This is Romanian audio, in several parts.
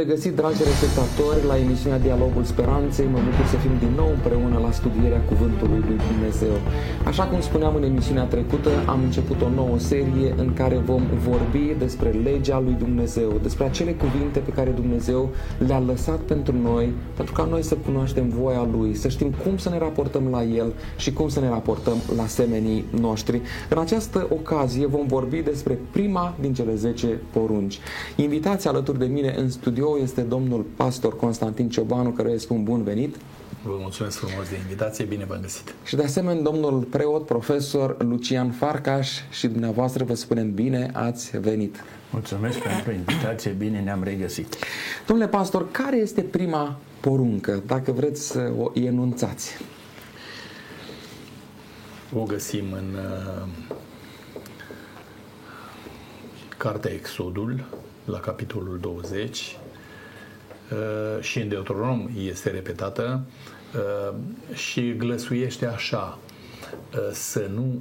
Bine v-am regăsit, dragi respectatori, la emisiunea Dialogul Speranței. Mă bucur să fim din nou împreună la studierea Cuvântului lui Dumnezeu. Așa cum spuneam în emisiunea trecută, am început o nouă serie în care vom vorbi despre legea lui Dumnezeu, despre acele cuvinte pe care Dumnezeu le-a lăsat pentru noi, pentru ca noi să cunoaștem voia Lui, să știm cum să ne raportăm la El și cum să ne raportăm la semenii noștri. În această ocazie vom vorbi despre prima din cele 10 porunci. Invitați alături de mine în studio este domnul pastor Constantin Ciobanu, care îi spun bun venit. Vă mulțumesc frumos de invitație, bine v-am găsit. Și de asemenea domnul preot, profesor Lucian Farcaș și dumneavoastră vă spunem bine ați venit. Mulțumesc pentru invitație, bine ne-am regăsit. Domnule pastor, care este prima poruncă, dacă vreți să o enunțați? O găsim în uh, Cartea Exodul, la capitolul 20 uh, și în Deuteronom este repetată uh, și glăsuiește așa uh, să nu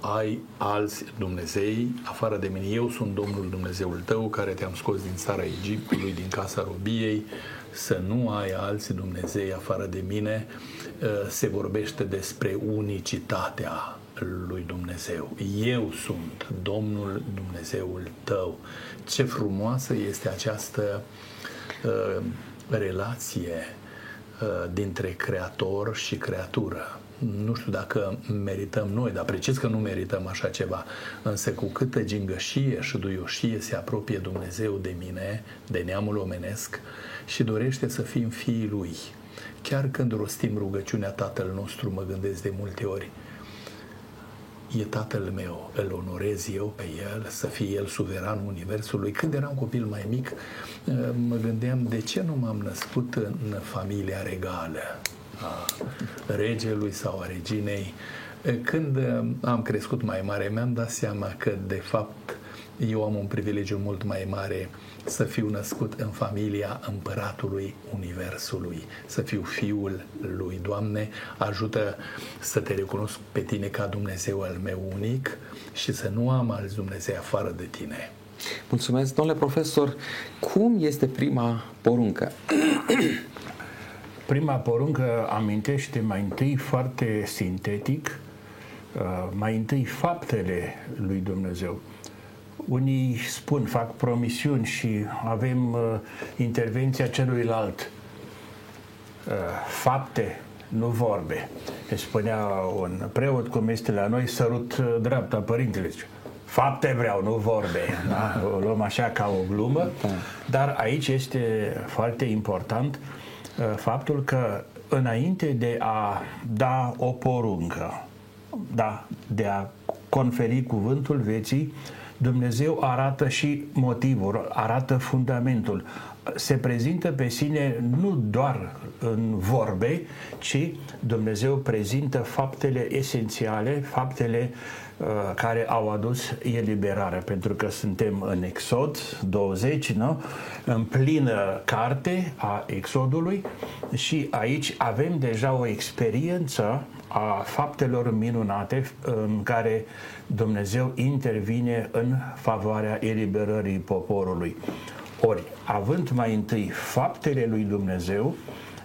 ai alți Dumnezei afară de mine. Eu sunt Domnul Dumnezeul tău care te-am scos din țara Egiptului, din casa robiei, să nu ai alți Dumnezei afară de mine. Se vorbește despre unicitatea lui Dumnezeu. Eu sunt Domnul Dumnezeul tău. Ce frumoasă este această uh, relație uh, dintre creator și creatură. Nu știu dacă merităm noi, dar precis că nu merităm așa ceva. Însă cu câtă gingășie și duioșie se apropie Dumnezeu de mine, de neamul omenesc și dorește să fim fiii Lui. Chiar când rostim rugăciunea Tatăl nostru, mă gândesc de multe ori, e tatăl meu, îl onorez eu pe el, să fie el suveranul universului. Când eram copil mai mic, uh, mă gândeam de ce nu m-am născut în familia regală a regelui sau a reginei. Uh, când uh, am crescut mai mare, mi-am dat seama că, de fapt, eu am un privilegiu mult mai mare să fiu născut în familia împăratului Universului, să fiu fiul lui. Doamne, ajută să te recunosc pe tine ca Dumnezeu al meu unic și să nu am alți Dumnezei afară de tine. Mulțumesc, domnule profesor. Cum este prima poruncă? Prima poruncă amintește mai întâi foarte sintetic, uh, mai întâi faptele lui Dumnezeu unii spun, fac promisiuni și avem uh, intervenția celuilalt. Uh, fapte, nu vorbe. Ne spunea un preot cum este la noi, sărut uh, dreapta părintele. Fapte vreau, nu vorbe. Da? O luăm așa ca o glumă, da. dar aici este foarte important uh, faptul că înainte de a da o poruncă, da, de a conferi cuvântul vieții, Dumnezeu arată și motivul, arată fundamentul. Se prezintă pe sine nu doar în vorbe, ci Dumnezeu prezintă faptele esențiale, faptele uh, care au adus eliberarea, pentru că suntem în Exod 20, nu? în plină carte a Exodului și aici avem deja o experiență a faptelor minunate în care Dumnezeu intervine în favoarea eliberării poporului. Ori, având mai întâi faptele lui Dumnezeu,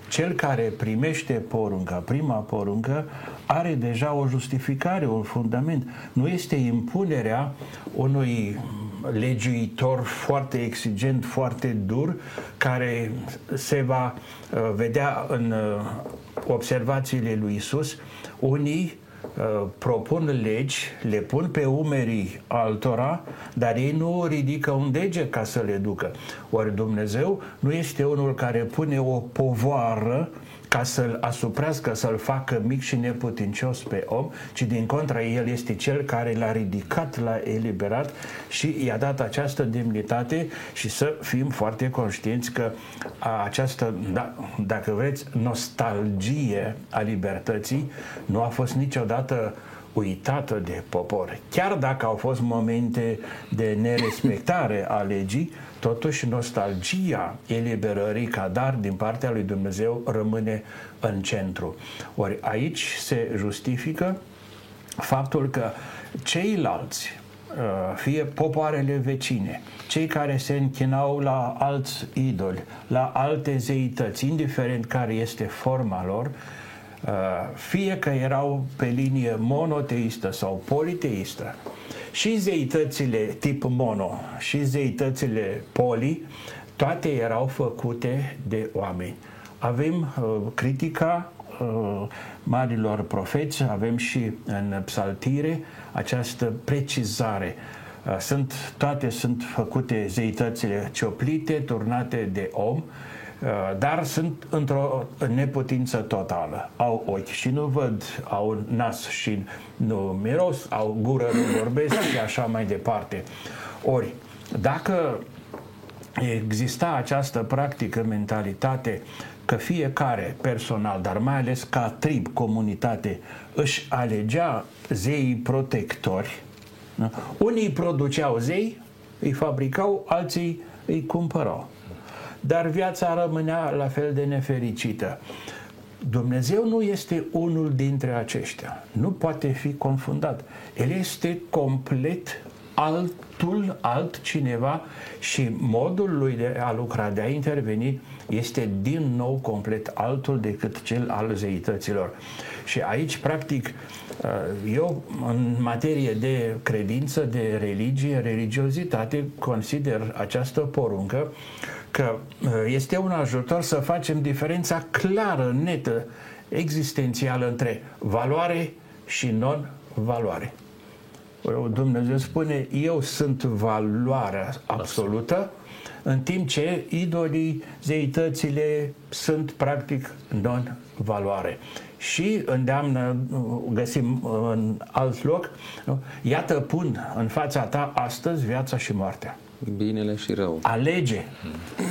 cel care primește porunca, prima poruncă, are deja o justificare, un fundament. Nu este impunerea unui legiuitor foarte exigent, foarte dur, care se va uh, vedea în uh, observațiile lui Isus. Unii Uh, propun legi, le pun pe umerii altora, dar ei nu ridică un dege ca să le ducă. Ori Dumnezeu nu este unul care pune o povoară ca să-l asuprească, să-l facă mic și neputincios pe om, ci din contra el este cel care l-a ridicat, l-a eliberat și i-a dat această demnitate și să fim foarte conștienți că această, da, dacă vreți, nostalgie a libertății nu a fost niciodată uitată de popor. Chiar dacă au fost momente de nerespectare a legii, totuși nostalgia eliberării ca dar din partea lui Dumnezeu rămâne în centru. Ori aici se justifică faptul că ceilalți fie popoarele vecine, cei care se închinau la alți idoli, la alte zeități, indiferent care este forma lor, fie că erau pe linie monoteistă sau politeistă, și zeitățile tip mono și zeitățile poli, toate erau făcute de oameni. Avem uh, critica uh, marilor profeți, avem și în psaltire această precizare. Uh, sunt, toate sunt făcute zeitățile cioplite, turnate de om, uh, dar sunt într-o neputință totală. Au ochi și nu văd, au nas și nu miros, au gură, nu vorbesc și așa mai departe. Ori, dacă exista această practică, mentalitate că fiecare personal, dar mai ales ca trib, comunitate, își alegea zeii protectori. Da? Unii produceau zei, îi fabricau, alții îi cumpărau. Dar viața rămânea la fel de nefericită. Dumnezeu nu este unul dintre aceștia. Nu poate fi confundat. El este complet altul, altcineva și modul lui de a lucra, de a interveni, este din nou complet altul decât cel al zeităților. Și aici, practic, uh, eu, în materie de credință, de religie, religiozitate, consider această poruncă că uh, este un ajutor să facem diferența clară, netă, existențială între valoare și non-valoare. Dumnezeu spune, eu sunt valoarea absolută, în timp ce idolii, zeitățile sunt practic non-valoare. Și îndeamnă, găsim în alt loc, iată pun în fața ta astăzi viața și moartea. Binele și rău. Alege,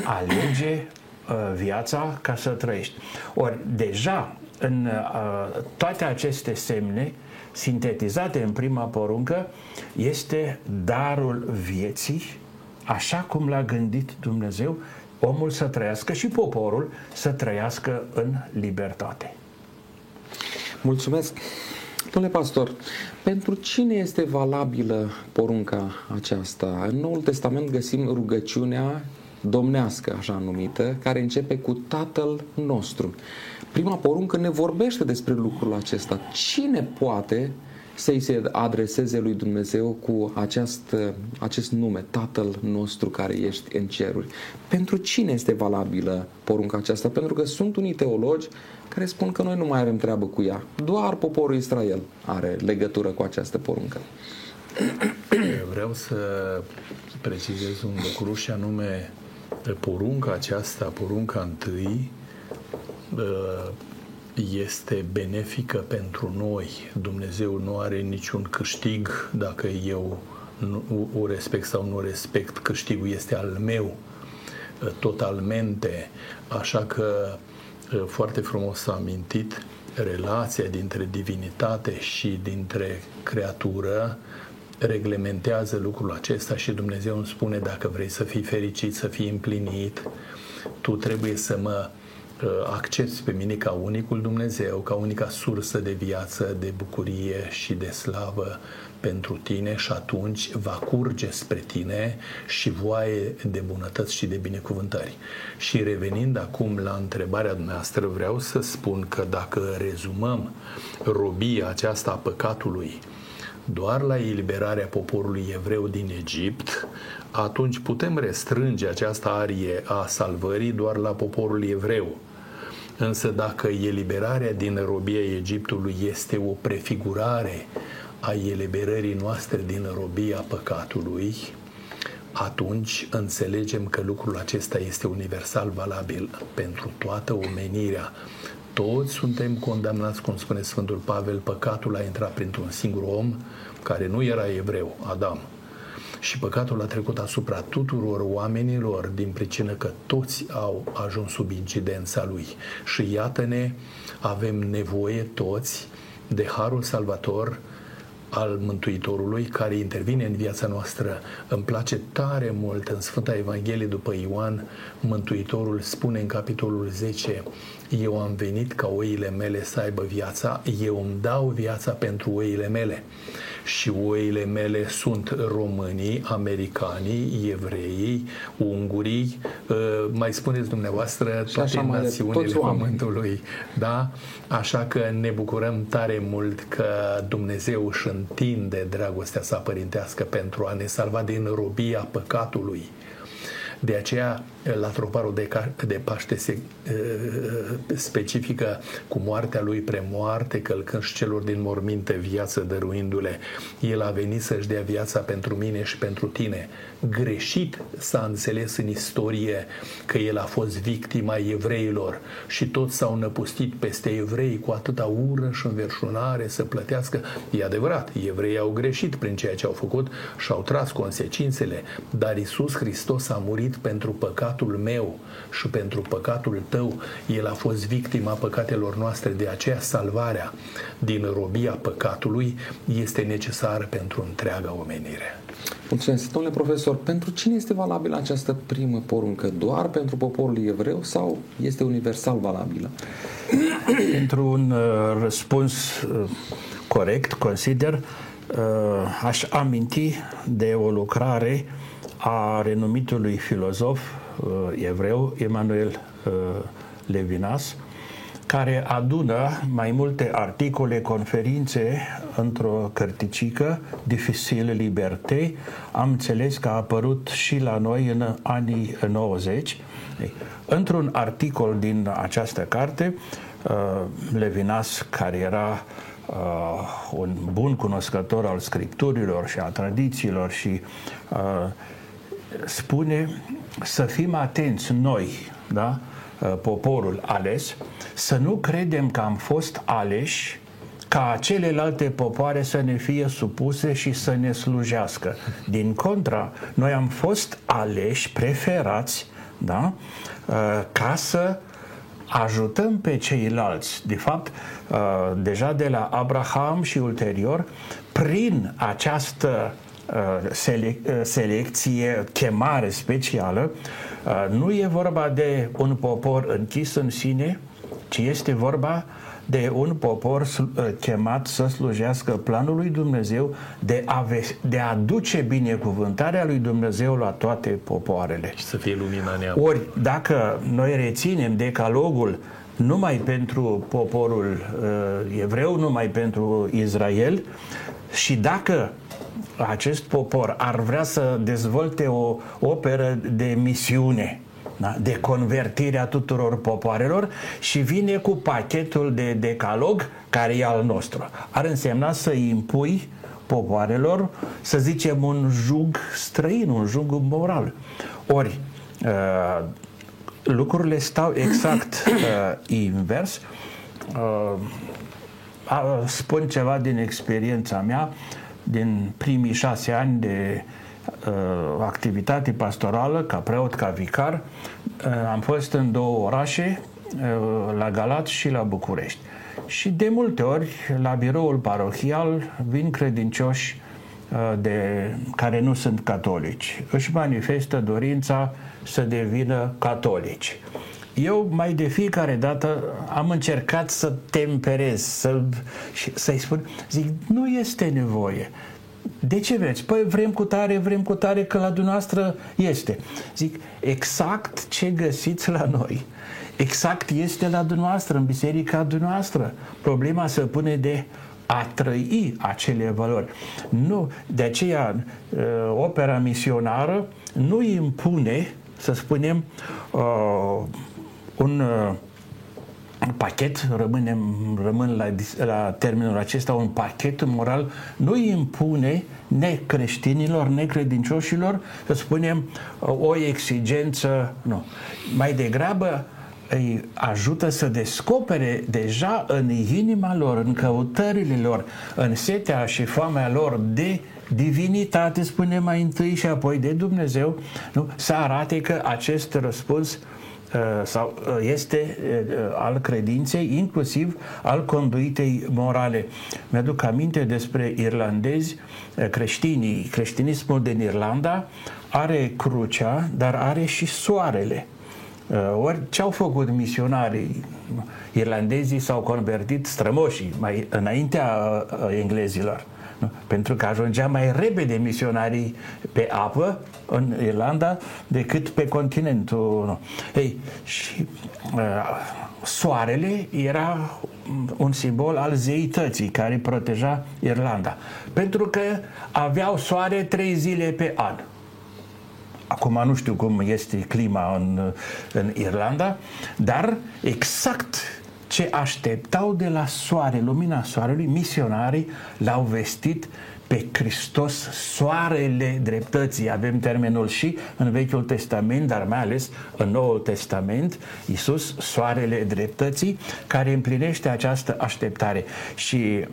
alege uh, viața ca să trăiești. Ori deja în uh, toate aceste semne sintetizate în prima poruncă este darul vieții, așa cum l-a gândit Dumnezeu, omul să trăiască și poporul să trăiască în libertate. Mulțumesc! Domnule pastor, pentru cine este valabilă porunca aceasta? În Noul Testament găsim rugăciunea domnească, așa numită, care începe cu Tatăl nostru. Prima poruncă ne vorbește despre lucrul acesta. Cine poate să-i se adreseze lui Dumnezeu cu acest, acest nume, Tatăl nostru care ești în ceruri. Pentru cine este valabilă porunca aceasta? Pentru că sunt unii teologi care spun că noi nu mai avem treabă cu ea. Doar poporul Israel are legătură cu această poruncă. Vreau să precizez un lucru și anume porunca aceasta, porunca întâi, este benefică pentru noi. Dumnezeu nu are niciun câștig dacă eu nu, o respect sau nu respect. Câștigul este al meu totalmente. Așa că foarte frumos s-a amintit relația dintre divinitate și dintre creatură reglementează lucrul acesta și Dumnezeu îmi spune dacă vrei să fii fericit, să fii împlinit, tu trebuie să mă accepti pe mine ca unicul Dumnezeu, ca unica sursă de viață, de bucurie și de slavă pentru tine și atunci va curge spre tine și voie de bunătăți și de binecuvântări. Și revenind acum la întrebarea dumneavoastră, vreau să spun că dacă rezumăm robia aceasta a păcatului doar la eliberarea poporului evreu din Egipt, atunci putem restrânge această arie a salvării doar la poporul evreu Însă dacă eliberarea din robia Egiptului este o prefigurare a eliberării noastre din robia păcatului, atunci înțelegem că lucrul acesta este universal valabil pentru toată omenirea. Toți suntem condamnați, cum spune Sfântul Pavel, păcatul a intrat printr-un singur om care nu era evreu, Adam și păcatul a trecut asupra tuturor oamenilor din pricină că toți au ajuns sub incidența lui. Și iată-ne, avem nevoie toți de harul salvator al Mântuitorului care intervine în viața noastră. Îmi place tare mult în Sfânta Evanghelie după Ioan, Mântuitorul spune în capitolul 10 Eu am venit ca oile mele să aibă viața, eu îmi dau viața pentru oile mele. Și oile mele sunt românii, americanii, evreii, ungurii, uh, mai spuneți dumneavoastră toate națiunile Pământului. Da? Așa că ne bucurăm tare mult că Dumnezeu își întinde dragostea sa părintească pentru a ne salva din robia păcatului. De aceea la troparul de, de Paște se specifică cu moartea lui premoarte, călcând și celor din morminte viață dăruindu-le. El a venit să-și dea viața pentru mine și pentru tine. Greșit s-a înțeles în istorie că el a fost victima evreilor și toți s-au năpustit peste evrei cu atâta ură și înverșunare să plătească. E adevărat, evreii au greșit prin ceea ce au făcut și au tras consecințele, dar Isus Hristos a murit pentru păcat păcatul meu și pentru păcatul tău, El a fost victima păcatelor noastre, de aceea salvarea din robia păcatului este necesară pentru întreaga omenire. Mulțumesc. Domnule profesor, pentru cine este valabilă această primă poruncă? Doar pentru poporul evreu sau este universal valabilă? pentru un uh, răspuns uh, corect, consider, uh, aș aminti de o lucrare a renumitului filozof Uh, evreu, Emanuel uh, Levinas, care adună mai multe articole, conferințe într-o cărticică, Dificile Liberté. Am înțeles că a apărut și la noi în anii 90. Într-un articol din această carte, uh, Levinas, care era un bun cunoscător al scripturilor și a tradițiilor și spune să fim atenți noi, da? Uh, poporul ales, să nu credem că am fost aleși ca celelalte popoare să ne fie supuse și să ne slujească. Din contra, noi am fost aleși, preferați, da? Uh, ca să ajutăm pe ceilalți. De fapt, uh, deja de la Abraham și ulterior, prin această Uh, selec- uh, selecție, chemare specială, uh, nu e vorba de un popor închis în sine, ci este vorba de un popor chemat să slujească planul lui Dumnezeu de a, ve- de a duce binecuvântarea lui Dumnezeu la toate popoarele. Și să fie lumina neam. Ori, dacă noi reținem decalogul numai pentru poporul uh, evreu, numai pentru Israel, și dacă acest popor ar vrea să dezvolte o operă de misiune, da? de convertire a tuturor popoarelor și vine cu pachetul de decalog care e al nostru. Ar însemna să impui popoarelor, să zicem, un jug străin, un jug moral. Ori, uh, lucrurile stau exact uh, invers. Uh, spun ceva din experiența mea din primii șase ani de uh, activitate pastorală, ca preot, ca vicar, uh, am fost în două orașe, uh, la Galat și la București. Și de multe ori, la biroul parohial, vin credincioși uh, de, care nu sunt catolici. Își manifestă dorința să devină catolici. Eu mai de fiecare dată am încercat să temperez, să, să-i spun, zic, nu este nevoie. De ce vreți? Păi vrem cu tare, vrem cu tare, că la dumneavoastră este. Zic, exact ce găsiți la noi, exact este la dumneavoastră, în biserica dumneavoastră. Problema se pune de a trăi acele valori. Nu, de aceea uh, opera misionară nu impune, să spunem, uh, un uh, pachet, rămânem, rămân la, la termenul acesta, un pachet moral, nu impune necreștinilor, necredincioșilor, să spunem, o exigență, nu. Mai degrabă îi ajută să descopere deja în inima lor, în căutările lor, în setea și foamea lor de divinitate, spune mai întâi și apoi de Dumnezeu, nu? să arate că acest răspuns Uh, sau uh, este uh, al credinței, inclusiv al conduitei morale. Mi-aduc aminte despre irlandezi, creștinii. Creștinismul din Irlanda are crucea, dar are și soarele. Ori ce au făcut misionarii? Irlandezii s-au convertit strămoșii mai înaintea englezilor. Nu? Pentru că ajungea mai repede misionarii pe apă în Irlanda decât pe continentul. Nu? Ei, și uh, soarele era un simbol al zeității care proteja Irlanda. Pentru că aveau soare trei zile pe an. Acum nu știu cum este clima în, în Irlanda, dar exact ce așteptau de la soare, lumina soarelui, misionarii l-au vestit pe Hristos, soarele dreptății. Avem termenul și în Vechiul Testament, dar mai ales în Noul Testament, Iisus, soarele dreptății, care împlinește această așteptare. Și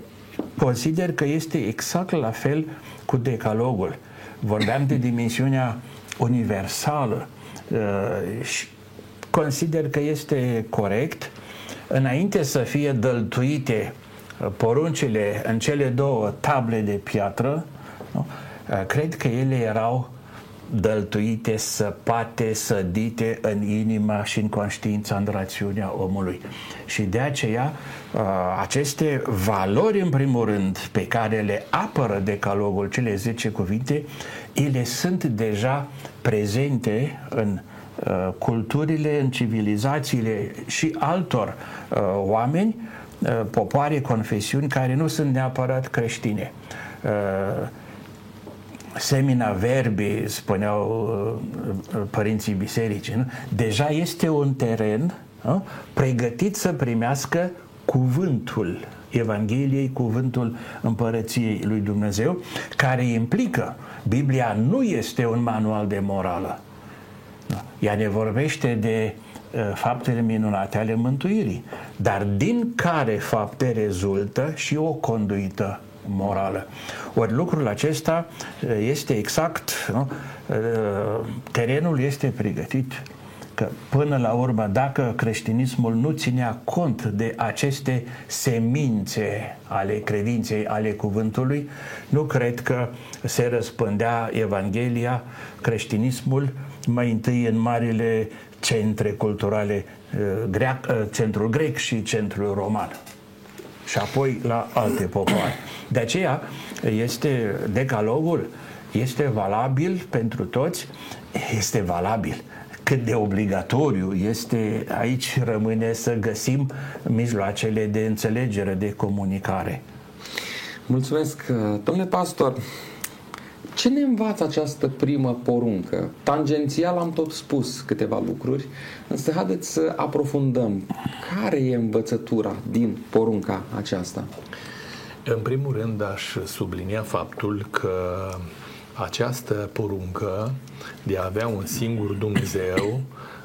consider că este exact la fel cu decalogul. Vorbeam de dimensiunea universală uh, și consider că este corect înainte să fie dăltuite uh, poruncile în cele două table de piatră, nu? Uh, cred că ele erau dăltuite, săpate, sădite în inima și în conștiința, în rațiunea omului. Și de aceea, aceste valori, în primul rând, pe care le apără decalogul, cele 10 cuvinte, ele sunt deja prezente în uh, culturile, în civilizațiile și altor uh, oameni, uh, popoare, confesiuni care nu sunt neapărat creștine. Uh, semina verbi, spuneau uh, părinții bisericii, nu? deja este un teren nu? pregătit să primească cuvântul Evangheliei, cuvântul împărăției lui Dumnezeu, care implică Biblia nu este un manual de morală. Ea ne vorbește de uh, faptele minunate ale mântuirii, dar din care fapte rezultă și o conduită morală. Ori lucrul acesta uh, este exact, nu? Uh, terenul este pregătit că până la urmă, dacă creștinismul nu ținea cont de aceste semințe ale credinței, ale cuvântului, nu cred că se răspândea Evanghelia, creștinismul, mai întâi în marile centre culturale, uh, greac, uh, centrul grec și centrul roman și apoi la alte popoare. De aceea este decalogul, este valabil pentru toți, este valabil cât de obligatoriu este, aici rămâne să găsim mijloacele de înțelegere, de comunicare. Mulțumesc, domnule pastor. Ce ne învață această primă poruncă? Tangențial am tot spus câteva lucruri, însă haideți să aprofundăm. Care e învățătura din porunca aceasta? În primul rând aș sublinia faptul că această poruncă de a avea un singur Dumnezeu,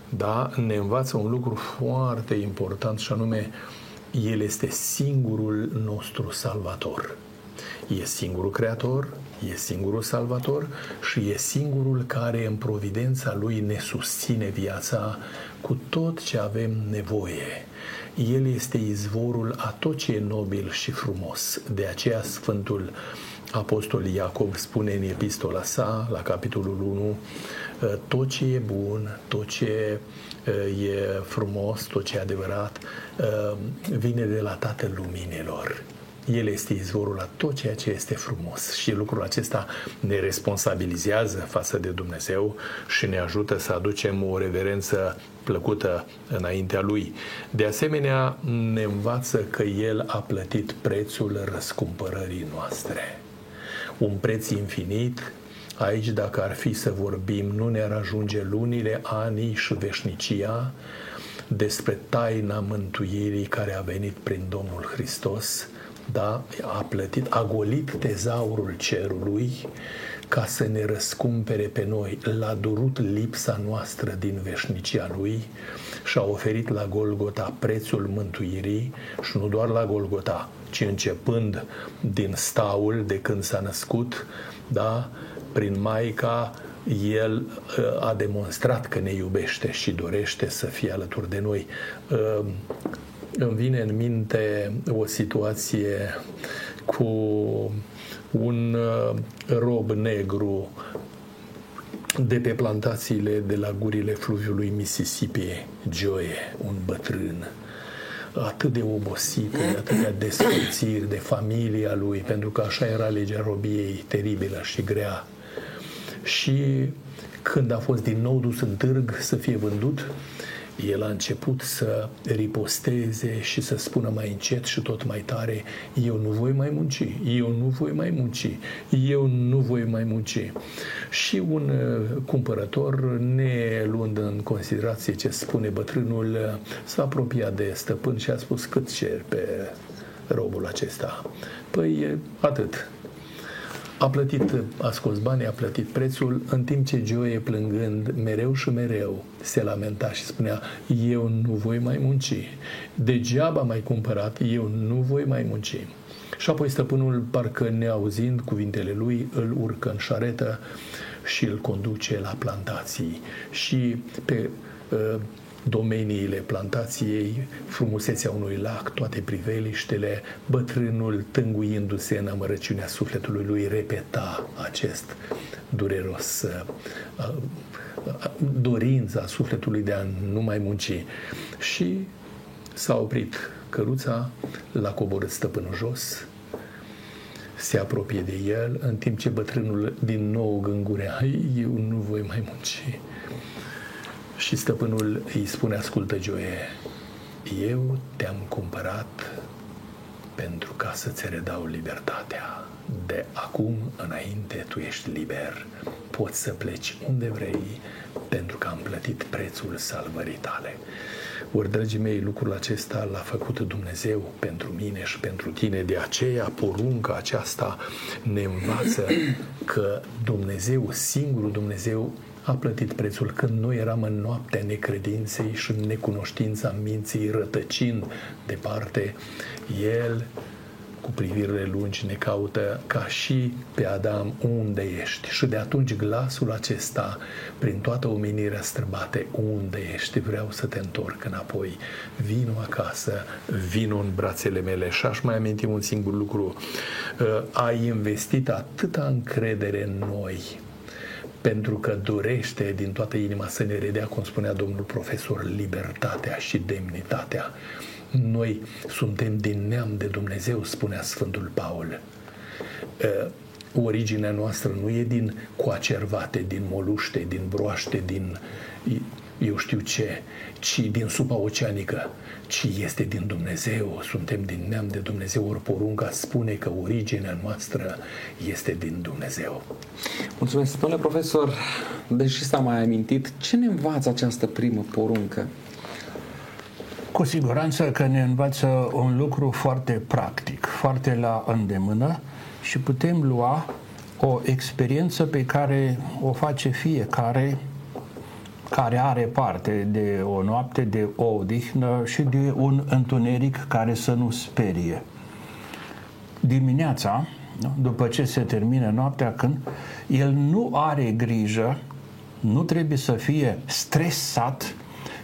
da, ne învață un lucru foarte important și anume El este singurul nostru salvator. E singurul creator, e singurul salvator și e singurul care în providența lui ne susține viața cu tot ce avem nevoie. El este izvorul a tot ce e nobil și frumos. De aceea Sfântul Apostol Iacov spune în epistola sa, la capitolul 1, ă, tot ce e bun, tot ce ă, e frumos, tot ce e adevărat, ă, vine de la Tatăl Luminilor. El este izvorul la tot ceea ce este frumos și lucrul acesta ne responsabilizează față de Dumnezeu și ne ajută să aducem o reverență plăcută înaintea Lui. De asemenea, ne învață că El a plătit prețul răscumpărării noastre un preț infinit. Aici, dacă ar fi să vorbim, nu ne-ar ajunge lunile, anii și veșnicia despre taina mântuirii care a venit prin Domnul Hristos, da, a plătit, a golit tezaurul cerului ca să ne răscumpere pe noi. L-a durut lipsa noastră din veșnicia Lui și a oferit la Golgota prețul mântuirii și nu doar la Golgota, ci începând din staul de când s-a născut, da, prin Maica, el uh, a demonstrat că ne iubește și dorește să fie alături de noi. Uh, îmi vine în minte o situație cu un uh, rob negru de pe plantațiile de la gurile fluviului Mississippi, Joe, un bătrân atât de obosit, de atâtea despărțiri de familia lui, pentru că așa era legea robiei, teribilă și grea. Și când a fost din nou dus în târg să fie vândut, el a început să riposteze și să spună mai încet și tot mai tare, eu nu voi mai munci, eu nu voi mai munci, eu nu voi mai munci. Și un uh, cumpărător, ne luând în considerație ce spune bătrânul, uh, s-a apropiat de stăpân și a spus cât cer pe robul acesta. Păi atât, a plătit, a scos banii, a plătit prețul, în timp ce Joe, plângând mereu și mereu, se lamenta și spunea, eu nu voi mai munci. Degeaba mai cumpărat, eu nu voi mai munci. Și apoi stăpânul, parcă neauzind cuvintele lui, îl urcă în șaretă și îl conduce la plantații. Și pe uh, domeniile plantației, frumusețea unui lac, toate priveliștele, bătrânul tânguindu-se în amărăciunea sufletului lui repeta acest dureros uh, uh, dorința sufletului de a nu mai munci. Și s-a oprit căruța, l-a coborât stăpânul jos, se apropie de el, în timp ce bătrânul din nou gângurea, eu nu voi mai munci. Și stăpânul îi spune, ascultă, Joe, eu te-am cumpărat pentru ca să-ți redau libertatea. De acum înainte tu ești liber. Poți să pleci unde vrei pentru că am plătit prețul salvării tale. Ori, dragii mei, lucrul acesta l-a făcut Dumnezeu pentru mine și pentru tine. De aceea, porunca aceasta ne învață că Dumnezeu, singurul Dumnezeu, a plătit prețul când noi eram în noaptea necredinței și în necunoștința minții rătăcind departe. El cu privirile lungi ne caută ca și pe Adam unde ești. Și de atunci glasul acesta, prin toată omenirea străbate, unde ești, vreau să te întorc înapoi. Vino acasă, vino în brațele mele. Și aș mai aminti un singur lucru. Uh, ai investit atâta încredere în noi, pentru că dorește din toată inima să ne redea, cum spunea domnul profesor, libertatea și demnitatea. Noi suntem din neam de Dumnezeu, spunea Sfântul Paul. Originea noastră nu e din coacervate, din moluște, din broaște, din eu știu ce, ci din supa oceanică, ci este din Dumnezeu, suntem din neam de Dumnezeu, ori porunca spune că originea noastră este din Dumnezeu. Mulțumesc, domnule profesor, deși s-a mai amintit, ce ne învață această primă poruncă? Cu siguranță că ne învață un lucru foarte practic, foarte la îndemână și putem lua o experiență pe care o face fiecare care are parte de o noapte de o odihnă și de un întuneric care să nu sperie. Dimineața, după ce se termină noaptea, când el nu are grijă, nu trebuie să fie stresat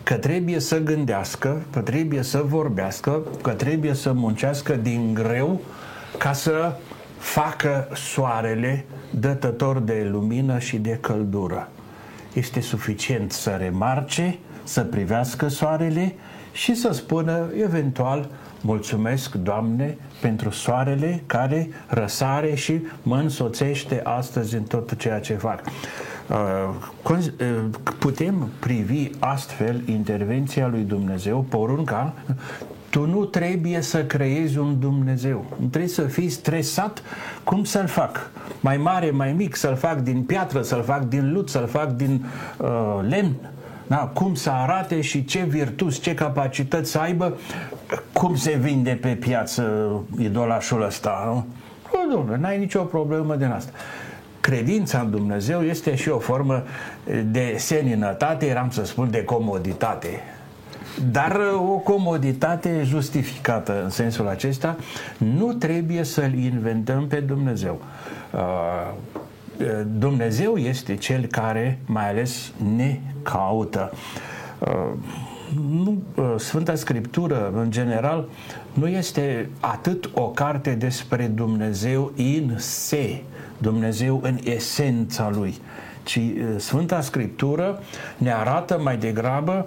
că trebuie să gândească, că trebuie să vorbească, că trebuie să muncească din greu ca să facă soarele dătător de lumină și de căldură este suficient să remarce, să privească soarele și să spună eventual mulțumesc, Doamne, pentru soarele care răsare și mă însoțește astăzi în tot ceea ce fac. Uh, uh, putem privi astfel intervenția lui Dumnezeu, porunca tu nu trebuie să creezi un Dumnezeu. Nu trebuie să fii stresat cum să-l fac. Mai mare, mai mic, să-l fac din piatră, să-l fac din lut, să-l fac din uh, lemn. Da, cum să arate și ce virtuți, ce capacități să aibă, cum se vinde pe piață idolașul ăsta. Nu, nu domnule, n-ai nicio problemă din asta credința în Dumnezeu este și o formă de seninătate, eram să spun de comoditate dar uh, o comoditate justificată în sensul acesta nu trebuie să-L inventăm pe Dumnezeu. Uh, uh, Dumnezeu este cel care mai ales ne caută. Nu, Sfânta Scriptură, în general, nu este atât o carte despre Dumnezeu in se, Dumnezeu în esența lui, ci Sfânta Scriptură ne arată mai degrabă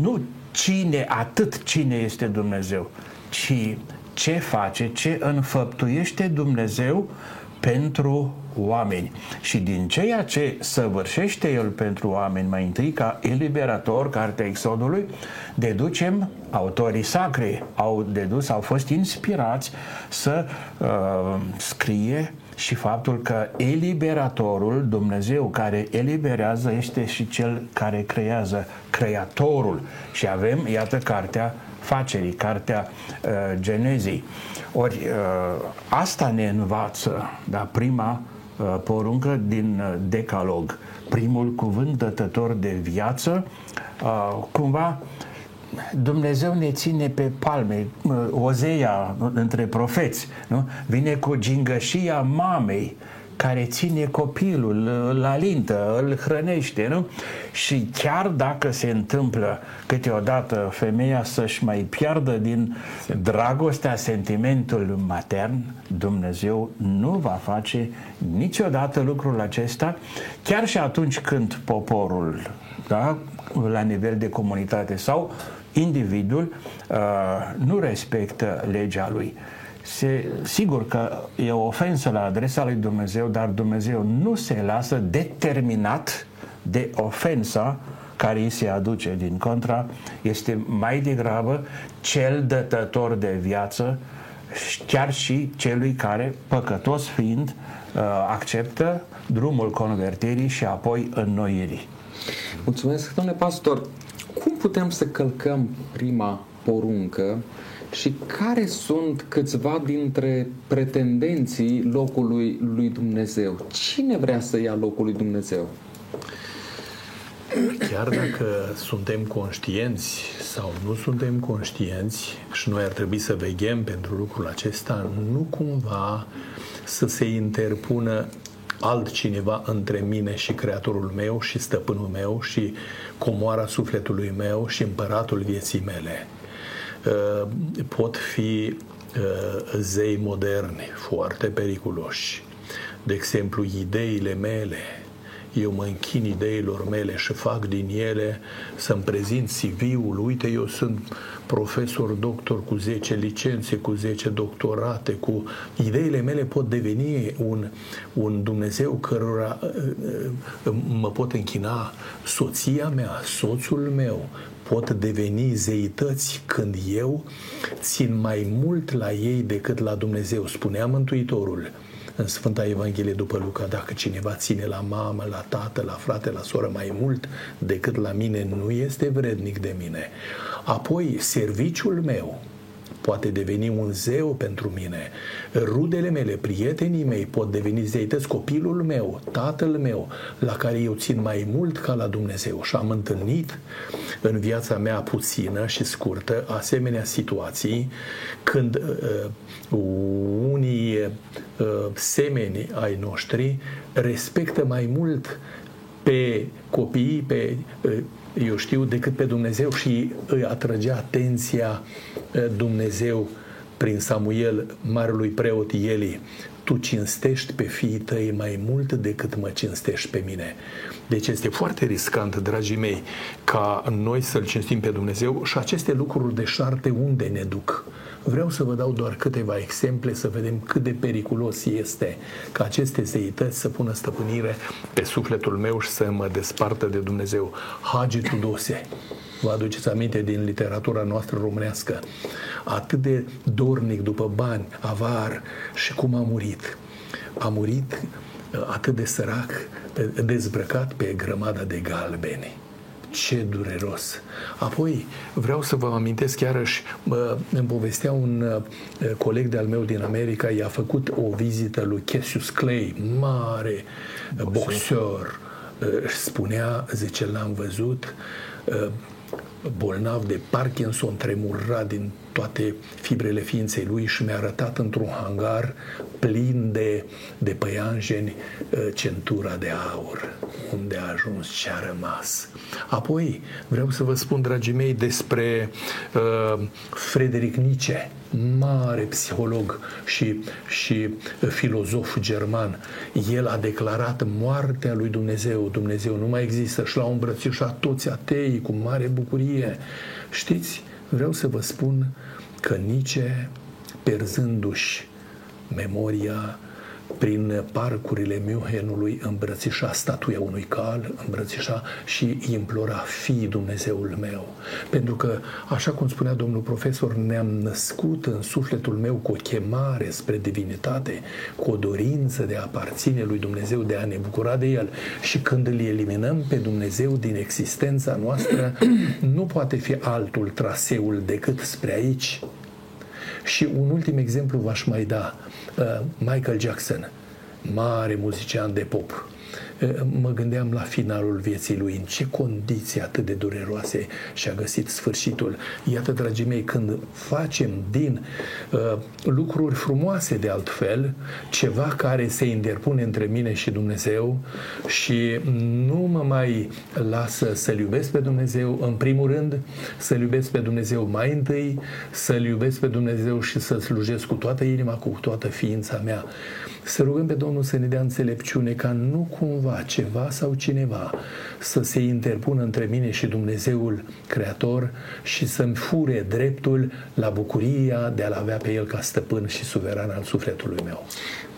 nu cine, atât cine este Dumnezeu, ci ce face, ce înfăptuiește Dumnezeu pentru oameni. Și din ceea ce săvârșește El pentru oameni, mai întâi ca eliberator, cartea Exodului, deducem, autorii sacri au dedus, au fost inspirați să uh, scrie și faptul că eliberatorul, Dumnezeu care eliberează, este și cel care creează, creatorul. Și avem, iată, cartea facerii, cartea uh, Genezii. Ori uh, asta ne învață, da, prima uh, poruncă din uh, Decalog, primul cuvânt dătător de viață, uh, cumva Dumnezeu ne ține pe palme, uh, Ozeia între profeți, nu? vine cu gingășia mamei, care ține copilul, îl alintă, îl hrănește, nu? Și chiar dacă se întâmplă câteodată femeia să-și mai piardă din dragostea, sentimentul matern, Dumnezeu nu va face niciodată lucrul acesta, chiar și atunci când poporul, da, la nivel de comunitate sau individul uh, nu respectă legea lui se, sigur că e o ofensă la adresa lui Dumnezeu, dar Dumnezeu nu se lasă determinat de ofensa care îi se aduce. Din contra, este mai degrabă cel dătător de viață, chiar și celui care, păcătos fiind, uh, acceptă drumul convertirii și apoi înnoirii. Mulțumesc, domnule pastor. Cum putem să călcăm prima poruncă și care sunt câțiva dintre pretendenții locului lui Dumnezeu? Cine vrea să ia locul lui Dumnezeu? Chiar dacă suntem conștienți sau nu suntem conștienți și noi ar trebui să veghem pentru lucrul acesta, nu cumva să se interpună altcineva între mine și Creatorul meu și Stăpânul meu și comoara sufletului meu și împăratul vieții mele. Uh, pot fi uh, zei moderni, foarte periculoși. De exemplu, ideile mele, eu mă închin ideilor mele și fac din ele să-mi prezint CV-ul. Uite, eu sunt profesor, doctor cu 10 licențe, cu 10 doctorate, cu ideile mele pot deveni un, un Dumnezeu cărora uh, mă pot închina soția mea, soțul meu, pot deveni zeități când eu țin mai mult la ei decât la Dumnezeu. Spunea Mântuitorul în Sfânta Evanghelie după Luca, dacă cineva ține la mamă, la tată, la frate, la soră mai mult decât la mine, nu este vrednic de mine. Apoi, serviciul meu, poate deveni un zeu pentru mine. Rudele mele, prietenii mei pot deveni zeități, copilul meu, tatăl meu, la care eu țin mai mult ca la Dumnezeu. Și am întâlnit în viața mea puțină și scurtă asemenea situații când uh, unii uh, semeni ai noștri respectă mai mult pe copiii, pe uh, eu știu, decât pe Dumnezeu și îi atrăgea atenția Dumnezeu prin Samuel, marelui preot Eli, tu cinstești pe fiii tăi mai mult decât mă cinstești pe mine. Deci este foarte riscant, dragii mei, ca noi să-L cinstim pe Dumnezeu și aceste lucruri de șarte unde ne duc? Vreau să vă dau doar câteva exemple să vedem cât de periculos este ca aceste zeități să pună stăpânire pe sufletul meu și să mă despartă de Dumnezeu. Hagi Tudose, vă aduceți aminte din literatura noastră românească, atât de dornic după bani, avar și cum a murit. A murit uh, atât de sărac, dezbrăcat pe grămada de galbeni ce dureros. Apoi, vreau să vă amintesc chiarăși, îmi povestea un uh, coleg de-al meu din America, i-a făcut o vizită lui Cassius Clay, mare boxer. Uh, spunea, zice, l-am văzut, uh, bolnav de Parkinson, tremura din toate fibrele ființei lui și mi-a arătat într-un hangar plin de, de păianjeni uh, centura de aur, unde a ajuns ce a rămas. Apoi vreau să vă spun, dragii mei, despre uh, Frederic Nietzsche, mare psiholog și, și filozof german. El a declarat moartea lui Dumnezeu. Dumnezeu nu mai există și l-au îmbrățișat toți ateii cu mare bucurie. Știți, vreau să vă spun că Nietzsche, perzându-și memoria prin parcurile Münchenului îmbrățișa statuia unui cal, îmbrățișa și implora, fii Dumnezeul meu. Pentru că, așa cum spunea domnul profesor, ne-am născut în sufletul meu cu o chemare spre divinitate, cu o dorință de a aparține lui Dumnezeu, de a ne bucura de El. Și când îl eliminăm pe Dumnezeu din existența noastră, nu poate fi altul traseul decât spre aici. Și un ultim exemplu v-aș mai da Uh, Michael Jackson, mare muzician de pop, uh, mă gândeam la finalul vieții lui, în ce condiții atât de dureroase și-a găsit sfârșitul. Iată, dragii mei, când facem din uh, lucruri frumoase de altfel, ceva care se interpune între mine și Dumnezeu și nu mă mai lasă să-L iubesc pe Dumnezeu, în primul rând, să-L iubesc pe Dumnezeu mai întâi, să-L iubesc pe Dumnezeu și să slujesc cu toată inima, cu toată ființa mea. Să rugăm pe Domnul să ne dea înțelepciune ca nu cumva ceva sau cineva să se interpună între mine și Dumnezeul Creator și să-mi fure dreptul la bucuria de a-L avea pe El ca stăpân și suveran al sufletului meu.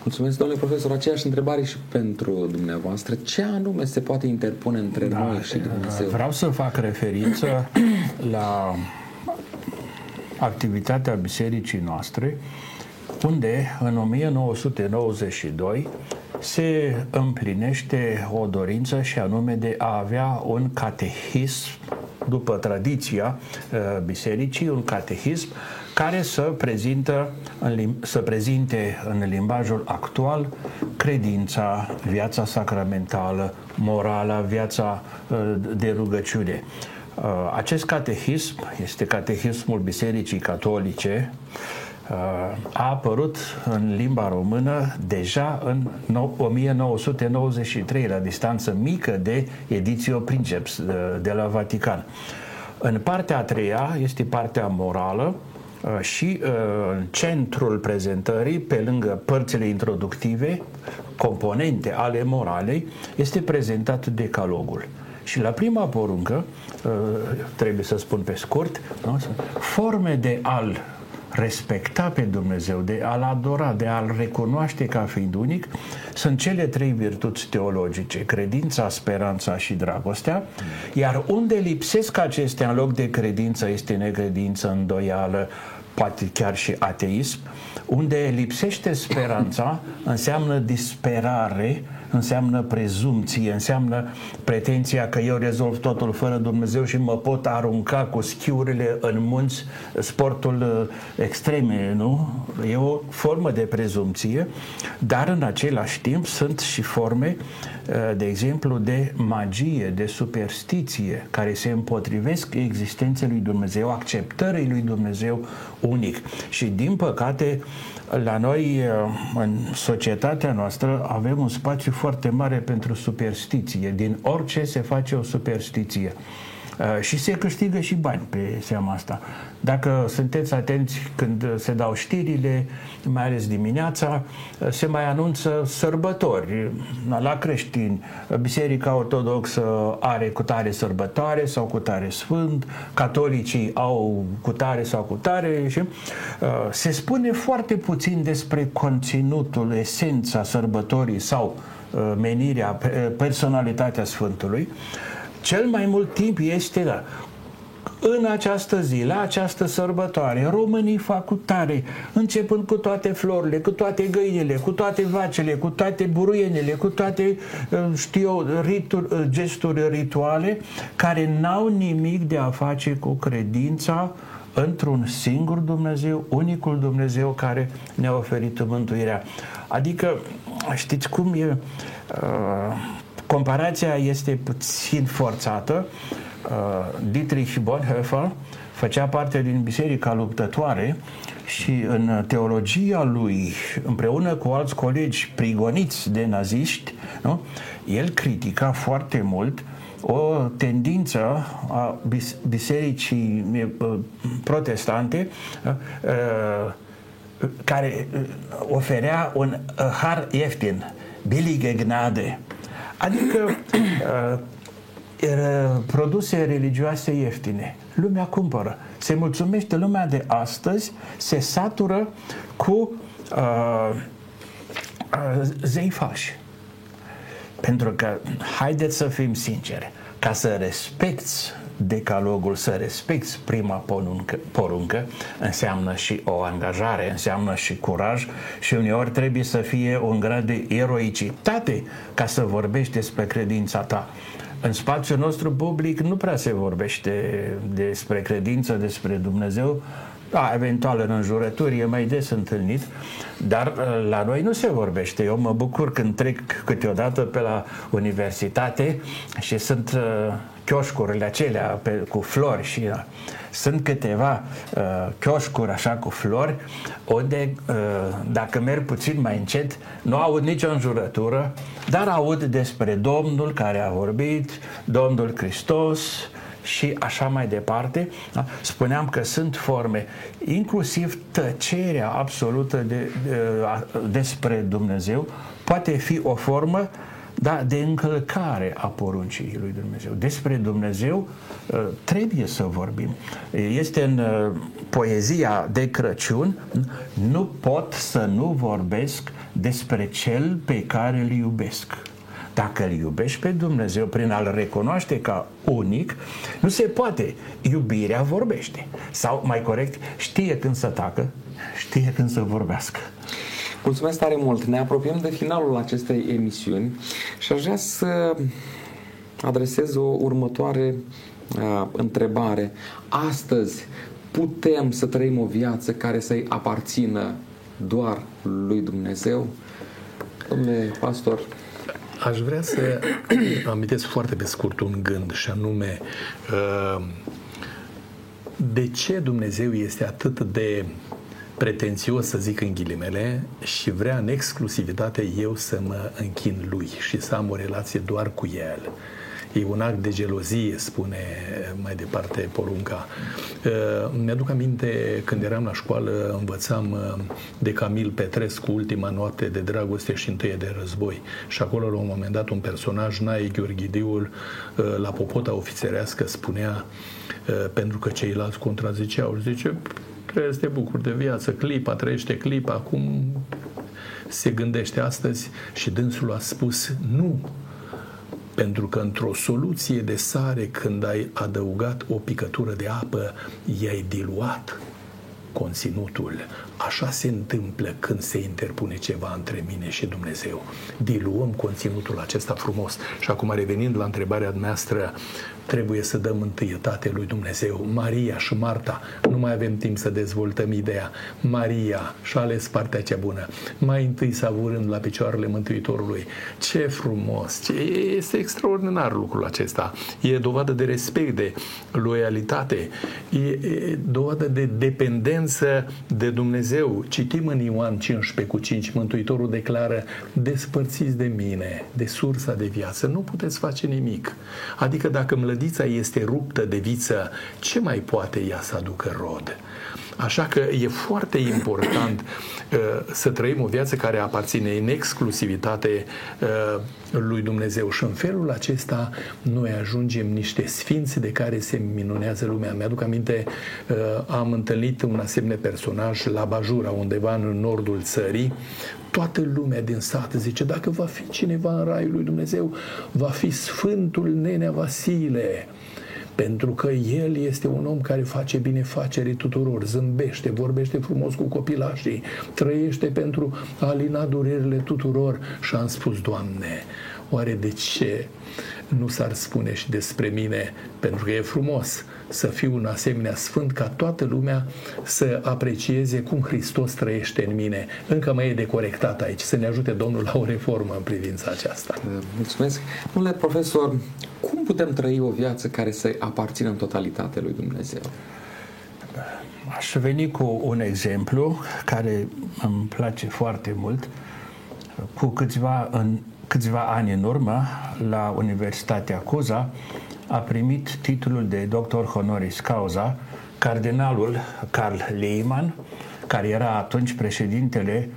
Mulțumesc, domnule profesor. Aceeași întrebare și pentru dumneavoastră. Ce anume se poate interpune între da, noi și Dumnezeu? Vreau să fac referință la activitatea bisericii noastre unde în 1992 se împlinește o dorință și anume de a avea un catehism după tradiția uh, bisericii, un catehism care să, prezintă în, să prezinte în limbajul actual credința, viața sacramentală, morala, viața uh, de rugăciune. Uh, acest catehism este catehismul Bisericii Catolice, a apărut în limba română deja în 1993, la distanță mică de Editio Princeps de la Vatican. În partea a treia este partea morală uh, și uh, în centrul prezentării, pe lângă părțile introductive, componente ale moralei, este prezentat decalogul. Și la prima poruncă, uh, trebuie să spun pe scurt, forme de al respecta pe Dumnezeu, de a-L adora, de a-L recunoaște ca fiind unic, sunt cele trei virtuți teologice, credința, speranța și dragostea, iar unde lipsesc acestea în loc de credință este necredință, îndoială, poate chiar și ateism, unde lipsește speranța înseamnă disperare, înseamnă prezumție, înseamnă pretenția că eu rezolv totul fără Dumnezeu și mă pot arunca cu schiurile în munți, sportul uh, extreme, nu? E o formă de prezumție, dar în același timp sunt și forme uh, de exemplu, de magie, de superstiție, care se împotrivesc existenței lui Dumnezeu, acceptării lui Dumnezeu unic. Și, din păcate, la noi, uh, în societatea noastră, avem un spațiu foarte mare pentru superstiție. Din orice se face o superstiție. Uh, și se câștigă și bani pe seama asta. Dacă sunteți atenți când se dau știrile, mai ales dimineața, uh, se mai anunță sărbători la creștini. Biserica Ortodoxă are cutare sărbătoare sau cutare sfânt, catolicii au cutare sau cutare și uh, se spune foarte puțin despre conținutul, esența sărbătorii sau menirea, personalitatea Sfântului. Cel mai mult timp este da, în această zi, la această sărbătoare, românii fac cu tare, începând cu toate florile, cu toate găinile, cu toate vacele, cu toate buruienele, cu toate, uh, știu eu, rituri, uh, gesturi rituale, care n-au nimic de a face cu credința într-un singur Dumnezeu, unicul Dumnezeu care ne-a oferit mântuirea. Adică, știți cum e... Uh, Comparația este puțin forțată. Uh, Dietrich Bonhoeffer făcea parte din Biserica Luptătoare și în teologia lui, împreună cu alți colegi prigoniți de naziști, nu? el critica foarte mult o tendință a bisericii protestante care oferea un har ieftin, billige gnade, adică produse religioase ieftine. Lumea cumpără. Se mulțumește lumea de astăzi, se satură cu uh, uh, zei falși. Pentru că, haideți să fim sinceri, ca să respecti decalogul, să respecti prima poruncă, poruncă, înseamnă și o angajare, înseamnă și curaj și uneori trebuie să fie un grad de eroicitate ca să vorbești despre credința ta. În spațiul nostru public nu prea se vorbește despre credință, despre Dumnezeu, da, eventual în înjurături e mai des întâlnit, dar uh, la noi nu se vorbește. Eu mă bucur când trec câteodată pe la universitate și sunt uh, chioșcurile acelea pe, cu flori și uh, sunt câteva uh, chioșcuri așa cu flori unde uh, dacă merg puțin mai încet nu aud nicio înjurătură dar aud despre Domnul care a vorbit, Domnul Hristos, și așa mai departe. Da? Spuneam că sunt forme, inclusiv tăcerea absolută de, de, despre Dumnezeu poate fi o formă da, de încălcare a poruncii lui Dumnezeu. Despre Dumnezeu uh, trebuie să vorbim. Este în uh, poezia de Crăciun, nu pot să nu vorbesc despre cel pe care îl iubesc. Dacă îl iubești pe Dumnezeu prin a-l recunoaște ca unic, nu se poate. Iubirea vorbește. Sau, mai corect, știe când să tacă, știe când să vorbească. Mulțumesc tare mult. Ne apropiem de finalul acestei emisiuni și aș vrea să adresez o următoare uh, întrebare. Astăzi putem să trăim o viață care să-i aparțină doar lui Dumnezeu? Domnule pastor, Aș vrea să amintesc foarte pe scurt un gând și anume uh, de ce Dumnezeu este atât de pretențios, să zic în ghilimele, și vrea în exclusivitate eu să mă închin lui și să am o relație doar cu el. E un act de gelozie, spune mai departe porunca. Uh, mi-aduc aminte când eram la școală, învățam uh, de Camil Petrescu, ultima noapte de dragoste și întâie de război. Și acolo, la un moment dat, un personaj, Nae Gheorghidiul, uh, la popota ofițerească, spunea, pentru că ceilalți contraziceau, zice, trebuie să te bucuri de viață, clipa, trăiește clipa, acum se gândește astăzi și dânsul a spus nu, pentru că într-o soluție de sare, când ai adăugat o picătură de apă, i-ai diluat conținutul. Așa se întâmplă când se interpune ceva între mine și Dumnezeu. Diluăm conținutul acesta frumos. Și acum revenind la întrebarea noastră, trebuie să dăm întâietate lui Dumnezeu. Maria și Marta, nu mai avem timp să dezvoltăm ideea. Maria și-a ales partea cea bună. Mai întâi savurând la picioarele Mântuitorului. Ce frumos! Ce este extraordinar lucrul acesta. E dovadă de respect, de loialitate. E, e dovadă de dependență de Dumnezeu. Citim în Ioan 15 cu 5, Mântuitorul declară, despărțiți de mine, de sursa de viață, nu puteți face nimic. Adică dacă îmi mlădița este ruptă de viță, ce mai poate ea să aducă rod? Așa că e foarte important uh, să trăim o viață care aparține în exclusivitate uh, lui Dumnezeu. Și în felul acesta noi ajungem niște sfinți de care se minunează lumea. Mi-aduc aminte, uh, am întâlnit un asemenea personaj la Bajura, undeva în nordul țării, toată lumea din sat zice, dacă va fi cineva în raiul lui Dumnezeu, va fi Sfântul Nenea Vasile pentru că el este un om care face binefacerii tuturor, zâmbește, vorbește frumos cu copilașii, trăiește pentru a alina durerile tuturor. Și am spus, Doamne, oare de ce nu s-ar spune și despre mine, pentru că e frumos să fiu un asemenea sfânt ca toată lumea să aprecieze cum Hristos trăiește în mine. Încă mai e de corectat aici, să ne ajute Domnul la o reformă în privința aceasta. Mulțumesc. Domnule profesor, cum putem trăi o viață care să aparțină în totalitate lui Dumnezeu? aș veni cu un exemplu care îmi place foarte mult. Cu câțiva, în, câțiva ani în urmă, la Universitatea Cuza, a primit titlul de doctor honoris causa cardinalul Carl Lehmann, care era atunci președintele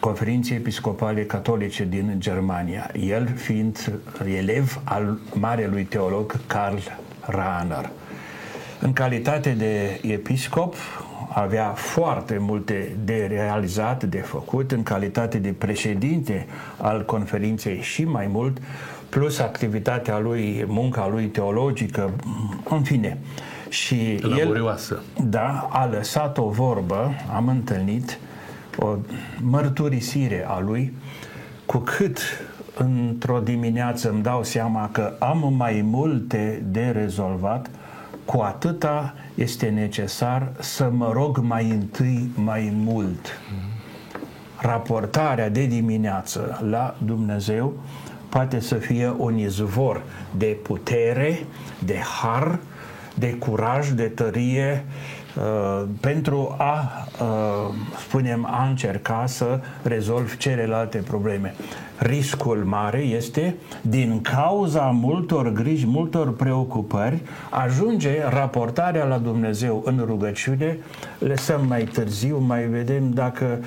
conferinței episcopale catolice din Germania, el fiind elev al marelui teolog Karl Rahner. În calitate de episcop, avea foarte multe de realizat, de făcut, în calitate de președinte al conferinței și mai mult, plus activitatea lui, munca lui teologică, în fine. Și Laborioasă. el, da, a lăsat o vorbă, am întâlnit o mărturisire a lui, cu cât într-o dimineață îmi dau seama că am mai multe de rezolvat, cu atâta este necesar să mă rog mai întâi mai mult. Raportarea de dimineață la Dumnezeu poate să fie un izvor de putere, de har, de curaj, de tărie uh, pentru a, uh, spunem, a încerca să rezolv celelalte probleme. Riscul mare este, din cauza multor griji, multor preocupări, ajunge raportarea la Dumnezeu în rugăciune, lăsăm mai târziu, mai vedem dacă uh,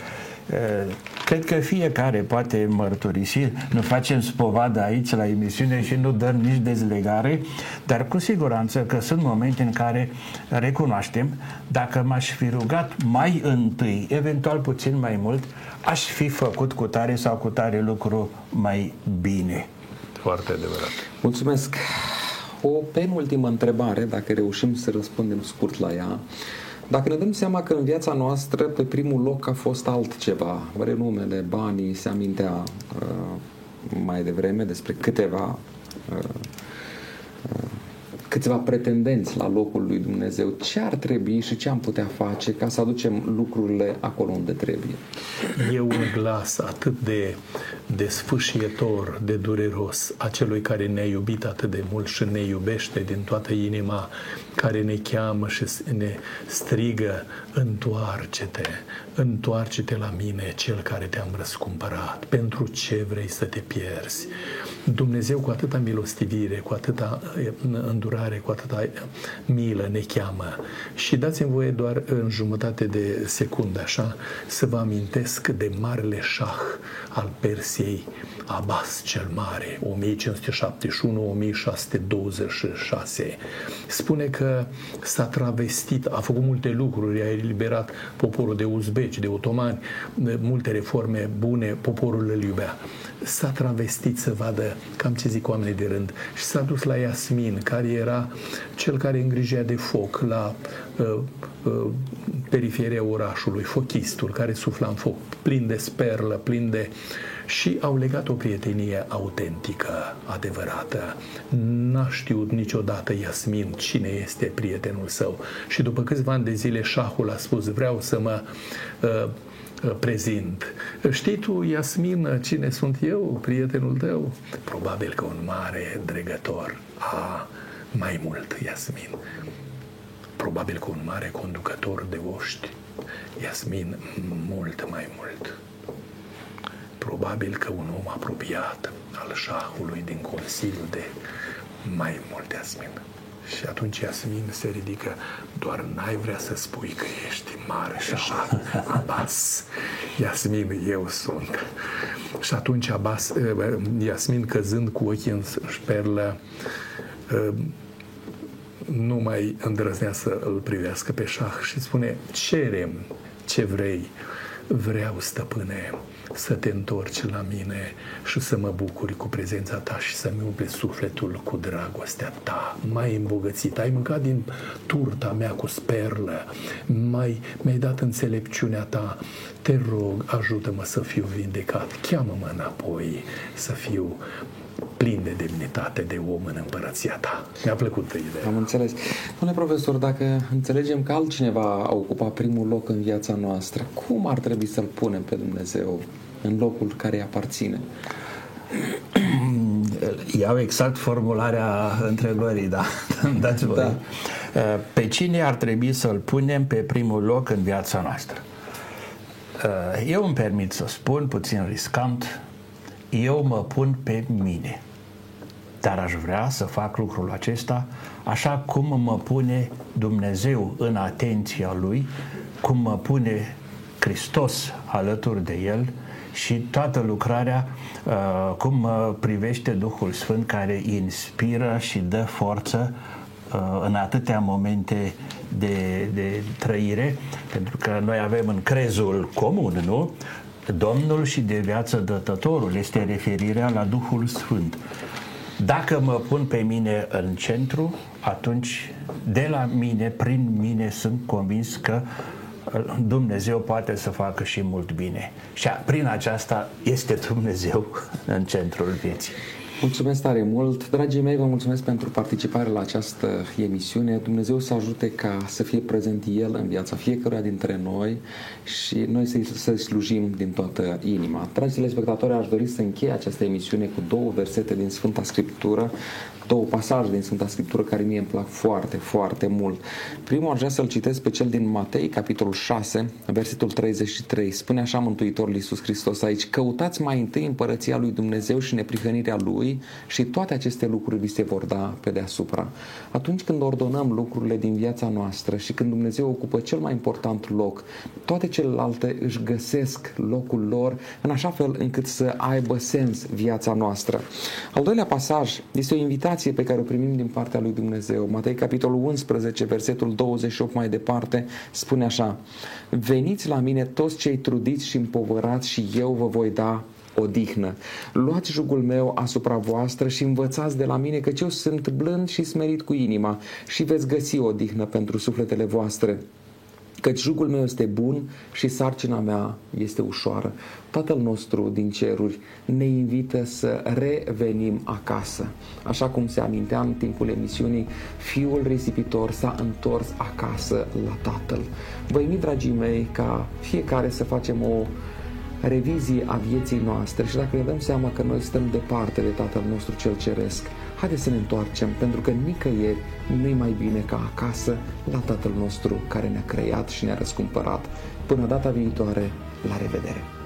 Cred că fiecare poate mărturisi, nu facem spovadă aici la emisiune și nu dăm nici dezlegare, dar cu siguranță că sunt momente în care recunoaștem, dacă m-aș fi rugat mai întâi, eventual puțin mai mult, aș fi făcut cu tare sau cu tare lucru mai bine. Foarte adevărat. Mulțumesc. O penultimă întrebare, dacă reușim să răspundem scurt la ea. Dacă ne dăm seama că în viața noastră pe primul loc a fost altceva, renumele, banii, se amintea uh, mai devreme despre câteva uh, uh, câțiva pretendenți la locul lui Dumnezeu, ce ar trebui și ce am putea face ca să aducem lucrurile acolo unde trebuie? E un glas atât de, de sfâșietor, de dureros a celui care ne-a iubit atât de mult și ne iubește din toată inima, care ne cheamă și ne strigă, întoarce-te, întoarce-te la mine, cel care te-am răscumpărat, pentru ce vrei să te pierzi? Dumnezeu cu atâta milostivire, cu atâta îndurare, cu atâta milă ne cheamă. Și dați-mi voie doar în jumătate de secundă, așa, să vă amintesc de marele șah al Persiei, Abbas cel Mare, 1571-1626. Spune că s-a travestit, a făcut multe lucruri, a eliberat poporul de uzbeci, de otomani, multe reforme bune, poporul îl iubea s-a travestit să vadă cam ce zic oamenii de rând și s-a dus la Iasmin, care era cel care îngrijea de foc la uh, uh, periferia orașului, fochistul care sufla în foc, plin de sperlă, plin de... și au legat o prietenie autentică, adevărată. N-a știut niciodată Iasmin cine este prietenul său și după câțiva ani de zile șahul a spus vreau să mă uh, Uh, prezint. Știi tu, Iasmin, cine sunt eu, prietenul tău? Probabil că un mare dregător. A, mai mult, Iasmin. Probabil că un mare conducător de oști. Iasmin, mult mai mult. Probabil că un om apropiat al șahului din Consiliul de mai mult, Iasmin. Și atunci Iasmin se ridică, doar n-ai vrea să spui că ești mare și așa, Abbas. Iasmin, eu sunt. Și atunci Abbas, eh, Iasmin căzând cu ochii în șperlă, eh, nu mai îndrăznea să îl privească pe șah și spune, cerem ce vrei, vreau, stăpâne, să te întorci la mine și să mă bucuri cu prezența ta și să-mi umple sufletul cu dragostea ta. Mai îmbogățit, ai mâncat din turta mea cu sperlă, mai, mi-ai dat înțelepciunea ta. Te rog, ajută-mă să fiu vindecat, cheamă-mă înapoi să fiu plin de demnitate de om în împărăția ta. Mi-a plăcut ideea. Am înțeles. Domnule profesor, dacă înțelegem că altcineva a ocupat primul loc în viața noastră, cum ar trebui să-L punem pe Dumnezeu în locul care îi aparține? Iau exact formularea întrebării, da. Dați voi. Da. pe cine ar trebui să-l punem pe primul loc în viața noastră? Eu îmi permit să spun, puțin riscant, eu mă pun pe mine. Dar aș vrea să fac lucrul acesta așa cum mă pune Dumnezeu în atenția Lui, cum mă pune Hristos alături de El și toată lucrarea uh, cum mă privește Duhul Sfânt care inspiră și dă forță uh, în atâtea momente de, de trăire, pentru că noi avem în crezul comun, nu? Domnul și de viață dătătorul este referirea la Duhul Sfânt. Dacă mă pun pe mine în centru, atunci de la mine, prin mine, sunt convins că uh, Dumnezeu poate să facă și mult bine. Și prin aceasta este Dumnezeu în centrul vieții. Mulțumesc tare mult. Dragii mei, vă mulțumesc pentru participare la această emisiune. Dumnezeu să ajute ca să fie prezent El în viața fiecăruia dintre noi și noi să-i, să slujim din toată inima. Dragi telespectatori, aș dori să încheie această emisiune cu două versete din Sfânta Scriptură două pasaje din Sfânta Scriptură care mie îmi plac foarte, foarte mult. Primul aș vrea să-l citesc pe cel din Matei, capitolul 6, versetul 33. Spune așa Mântuitorul Iisus Hristos aici, căutați mai întâi împărăția lui Dumnezeu și neprihănirea lui și toate aceste lucruri vi se vor da pe deasupra. Atunci când ordonăm lucrurile din viața noastră și când Dumnezeu ocupă cel mai important loc, toate celelalte își găsesc locul lor în așa fel încât să aibă sens viața noastră. Al doilea pasaj este o invitație invitație pe care o primim din partea lui Dumnezeu. Matei, capitolul 11, versetul 28 mai departe, spune așa Veniți la mine toți cei trudiți și împovărați și eu vă voi da odihnă. Luați jugul meu asupra voastră și învățați de la mine că eu sunt blând și smerit cu inima și veți găsi odihnă pentru sufletele voastre căci jugul meu este bun și sarcina mea este ușoară. Tatăl nostru din ceruri ne invită să revenim acasă. Așa cum se amintea în timpul emisiunii, fiul risipitor s-a întors acasă la Tatăl. Vă invit, dragii mei, ca fiecare să facem o revizie a vieții noastre și dacă ne dăm seama că noi stăm departe de Tatăl nostru cel Ceresc, haideți să ne întoarcem, pentru că nicăieri nu-i mai bine ca acasă la Tatăl nostru care ne-a creat și ne-a răscumpărat. Până data viitoare, la revedere!